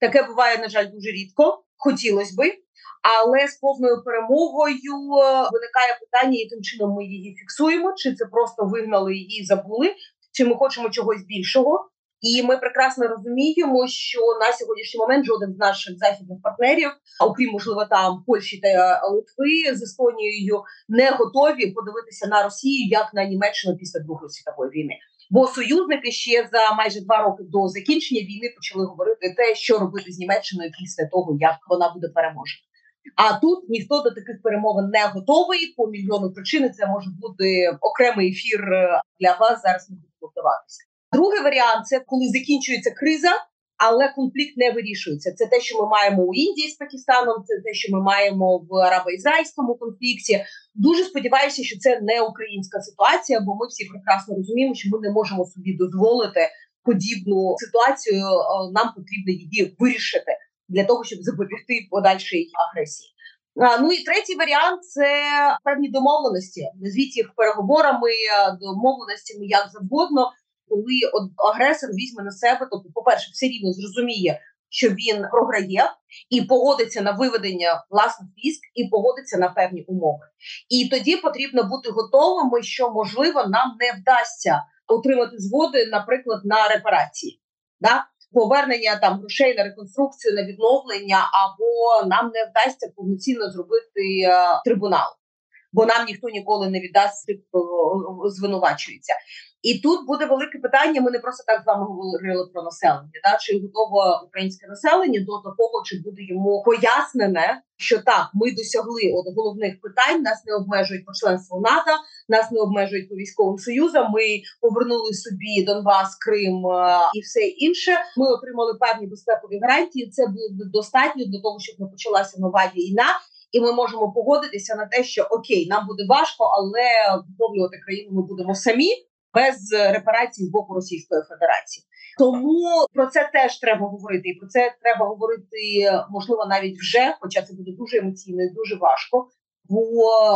Таке буває, на жаль, дуже рідко. Хотілося би, але з повною перемогою е, виникає питання, яким чином ми її фіксуємо, чи це просто вигнали і забули, чи ми хочемо чогось більшого. І ми прекрасно розуміємо, що на сьогоднішній момент жоден з наших західних партнерів, окрім можливо там Польщі та Литви з Естонією, не готові подивитися на Росію як на Німеччину після Другої світової війни. Бо союзники ще за майже два роки до закінчення війни почали говорити те, що робити з Німеччиною після того, як вона буде переможена. А тут ніхто до таких перемовин не готовий по мільйону причин. Це може бути окремий ефір для вас. Зараз не буду вдаватися. Другий варіант це коли закінчується криза, але конфлікт не вирішується. Це те, що ми маємо у Індії з Пакистаном, це те, що ми маємо в арабо-ізраїльському конфлікті. Дуже сподіваюся, що це не українська ситуація, бо ми всі прекрасно розуміємо, що ми не можемо собі дозволити подібну ситуацію. Нам потрібно її вирішити для того, щоб запобігти подальшій агресії. Ну і третій варіант це певні домовленості. Назвіть їх переговорами, домовленостями як завгодно коли агресор візьме на себе, тобто, по перше, все рівно зрозуміє, що він програє, і погодиться на виведення власних військ, і погодиться на певні умови. І тоді потрібно бути готовими, що можливо нам не вдасться отримати згоди, наприклад, на репарації, да? повернення там грошей на реконструкцію, на відновлення, або нам не вдасться повноцінно зробити е, трибунал. Бо нам ніхто ніколи не віддасть звинувачується. І тут буде велике питання. Ми не просто так з вами говорили про населення. Да? Чи готове українське населення до такого, чи буде йому пояснене, що так, ми досягли от головних питань. Нас не обмежують по членству НАТО, нас не обмежують по військовим союзам. Ми повернули собі Донбас, Крим і все інше. Ми отримали певні безпекові гарантії. Це буде достатньо для того, щоб не почалася нова війна. І ми можемо погодитися на те, що окей, нам буде важко, але відновлювати країну ми будемо самі без репарацій з боку Російської Федерації. Тому про це теж треба говорити, і про це треба говорити можливо навіть вже, хоча це буде дуже емоційно і дуже важко. Бо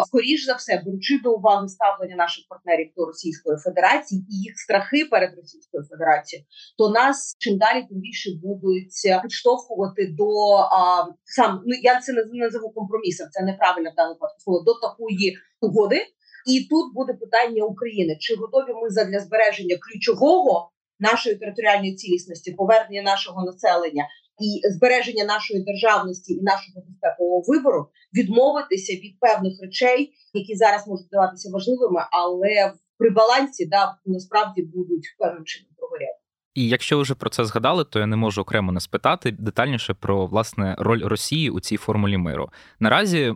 скоріш за все, беручи до уваги ставлення наших партнерів до Російської Федерації і їх страхи перед Російською Федерацією, то нас чим далі тим більше будуть підштовхувати до а, сам ну я це не називу компромісом. Це неправильно в даному випадку до такої угоди. І тут буде питання України: чи готові ми задля збереження ключового нашої територіальної цілісності, повернення нашого населення і збереження нашої державності і нашого безпекового вибору відмовитися від певних речей, які зараз можуть здаватися важливими, але при балансі да насправді будуть певним чином прогоряти. І якщо ви вже про це згадали, то я не можу окремо не спитати детальніше про власне роль Росії у цій формулі миру. Наразі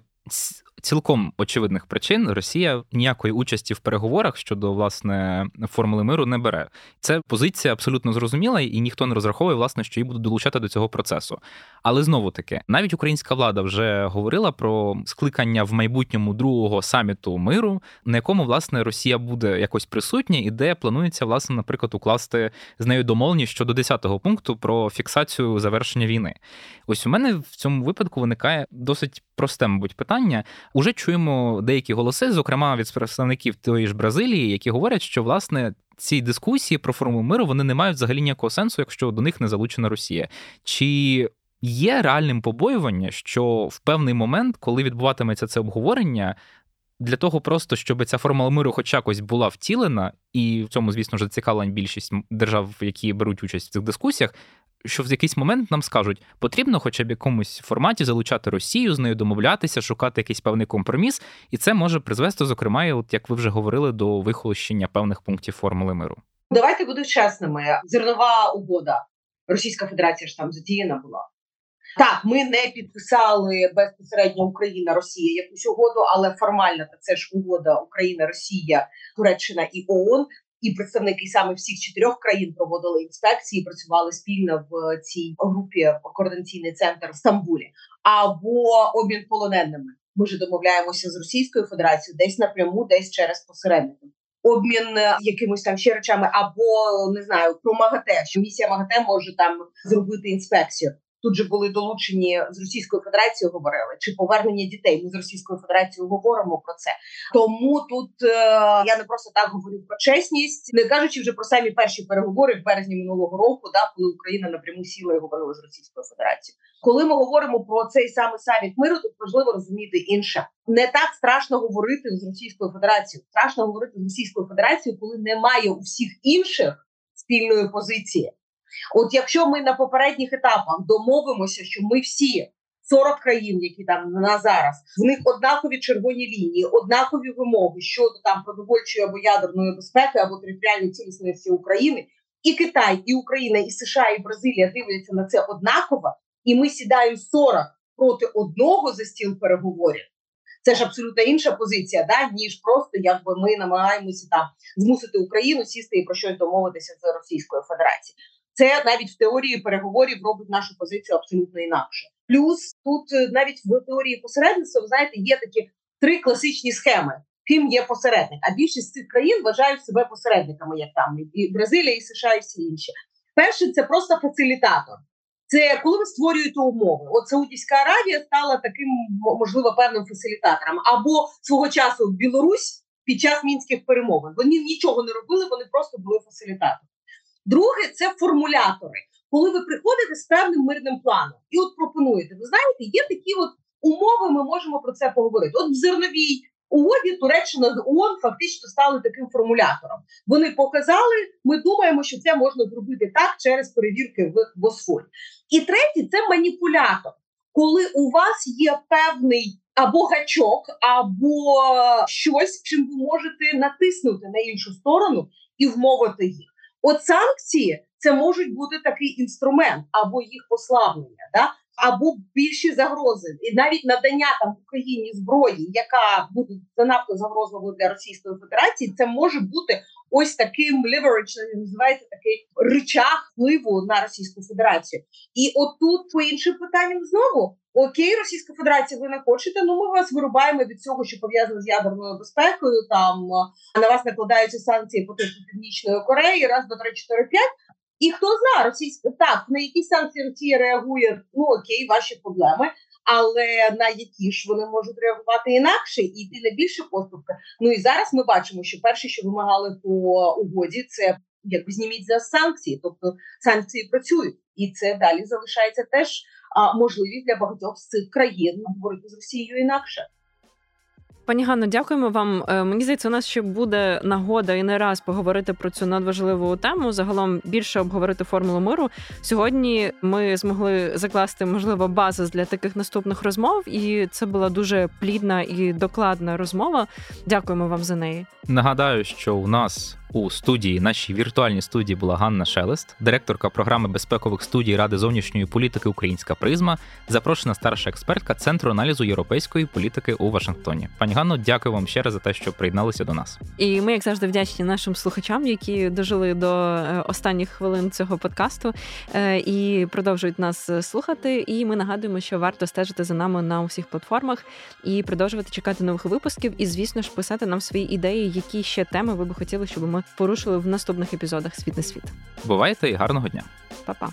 цілком очевидних причин Росія ніякої участі в переговорах щодо власне формули миру не бере. Це позиція абсолютно зрозуміла, і ніхто не розраховує, власне, що її будуть долучати до цього процесу. Але знову таки, навіть українська влада вже говорила про скликання в майбутньому другого саміту миру, на якому власне Росія буде якось присутня, і де планується власне, наприклад, укласти з нею домовленість щодо 10-го пункту про фіксацію завершення війни. Ось у мене в цьому випадку виникає досить просте, мабуть, питання. Уже чуємо деякі голоси, зокрема від представників тої ж Бразилії, які говорять, що власне. Ці дискусії про форму миру вони не мають взагалі ніякого сенсу, якщо до них не залучена Росія. Чи є реальним побоювання, що в певний момент, коли відбуватиметься це обговорення, для того просто, щоб ця формула миру хоч якось була втілена, і в цьому, звісно ж, зацікавлень більшість держав, які беруть участь в цих дискусіях, що в якийсь момент нам скажуть, потрібно хоча б якомусь форматі залучати Росію, з нею домовлятися, шукати якийсь певний компроміс, і це може призвести, зокрема, от як ви вже говорили, до вихолощення певних пунктів формули миру. Давайте будемо чесними. Зернова угода Російська Федерація ж там задіяна була. Так, ми не підписали безпосередньо Україна, Росія якусь угоду, але формально це ж угода Україна, Росія, Туреччина і ООН і представники саме всіх чотирьох країн проводили інспекції, працювали спільно в цій групі координаційний центр в Стамбулі або обмін полоненими. Ми ж домовляємося з Російською Федерацією десь напряму, десь через посередників. Обмін е, якимось там ще речами, або не знаю про МАГАТЕ, що місія МАГАТЕ може там зробити інспекцію. Тут же були долучені з Російською Федерацією, говорили чи повернення дітей. Ми з Російською Федерацією говоримо про це. Тому тут е, я не просто так говорю про чесність, не кажучи вже про самі перші переговори в березні минулого року, да коли Україна напряму сіла і говорила з Російською Федерацією. Коли ми говоримо про цей самий саміт миру, тут важливо розуміти інше. Не так страшно говорити з Російською Федерацією. Страшно говорити з Російською Федерацією, коли немає у всіх інших спільної позиції. От якщо ми на попередніх етапах домовимося, що ми всі 40 країн, які там на зараз, в них однакові червоні лінії, однакові вимоги щодо там продовольчої або ядерної безпеки, або територіальної цілісності України, і Китай, і Україна, і США, і Бразилія дивляться на це однаково, і ми сідаємо 40 проти одного за стіл переговорів. Це ж абсолютно інша позиція, да ніж просто якби ми намагаємося там змусити Україну сісти і про щось домовитися з Російською Федерацією це навіть в теорії переговорів робить нашу позицію абсолютно інакше. Плюс тут е, навіть в теорії посередництва, ви знаєте, є такі три класичні схеми. Ким є посередник, а більшість цих країн вважають себе посередниками, як там і Бразилія, і США, і всі інші. Перше, це просто фасилітатор. Це коли ви створюєте умови. От Саудівська Аравія стала таким, можливо, певним фасилітатором. Або свого часу Білорусь під час мінських перемовин. Вони нічого не робили, вони просто були фасилітатором. Друге це формулятори, коли ви приходите з певним мирним планом і от пропонуєте. Ви знаєте, є такі от умови. Ми можемо про це поговорити. От в зерновій угоді Туреччина з ООН фактично стали таким формулятором. Вони показали. Ми думаємо, що це можна зробити так через перевірки в Босфорі. І третє це маніпулятор, коли у вас є певний. Або гачок, або щось, чим ви можете натиснути на іншу сторону і вмовити їх. От санкції це можуть бути такий інструмент або їх послаблення, да? або більші загрози, і навіть надання там Україні зброї, яка буде занадто загрозливою для Російської Федерації, це може бути ось таким leverage, називається такий ричаг впливу на Російську Федерацію. І отут по іншим питанням знову окей, Російська Федерація, ви не хочете. Ну ми вас вирубаємо від цього, що пов'язано з ядерною безпекою. Там на вас накладаються санкції по типу Північної Кореї, раз, два, три, чотири, п'ять. І хто знає, російська так на які санкції Росія реагує? Ну окей, ваші проблеми. Але на які ж вони можуть реагувати інакше і йти на більше поступки. Ну і зараз ми бачимо, що перше, що вимагали по угоді, це якби зніміть за санкції, тобто санкції працюють, і це далі залишається теж а, можливість для багатьох з цих країн говорити з Росією інакше. Пані Ганно, дякуємо вам. Е, мені здається, у нас ще буде нагода і не раз поговорити про цю надважливу тему. Загалом більше обговорити формулу миру. Сьогодні ми змогли закласти можливо базис для таких наступних розмов, і це була дуже плідна і докладна розмова. Дякуємо вам за неї. Нагадаю, що у нас У студії нашій віртуальній студії була Ганна Шелест, директорка програми безпекових студій Ради зовнішньої політики Українська Призма, запрошена старша експертка Центру аналізу європейської політики у Вашингтоні. Пані Ганно, дякую вам ще раз за те, що приєдналися до нас. І ми, як завжди, вдячні нашим слухачам, які дожили до е, останніх хвилин цього подкасту е, і продовжують нас слухати. І ми нагадуємо, що варто стежити за нами на усіх платформах і продовжувати чекати нових випусків. І, звісно ж, писати нам свої ідеї, які ще теми ви би хотіли, щоб ми порушили в наступних епізодах світ не світ. Бувайте і гарного дня, Па-па.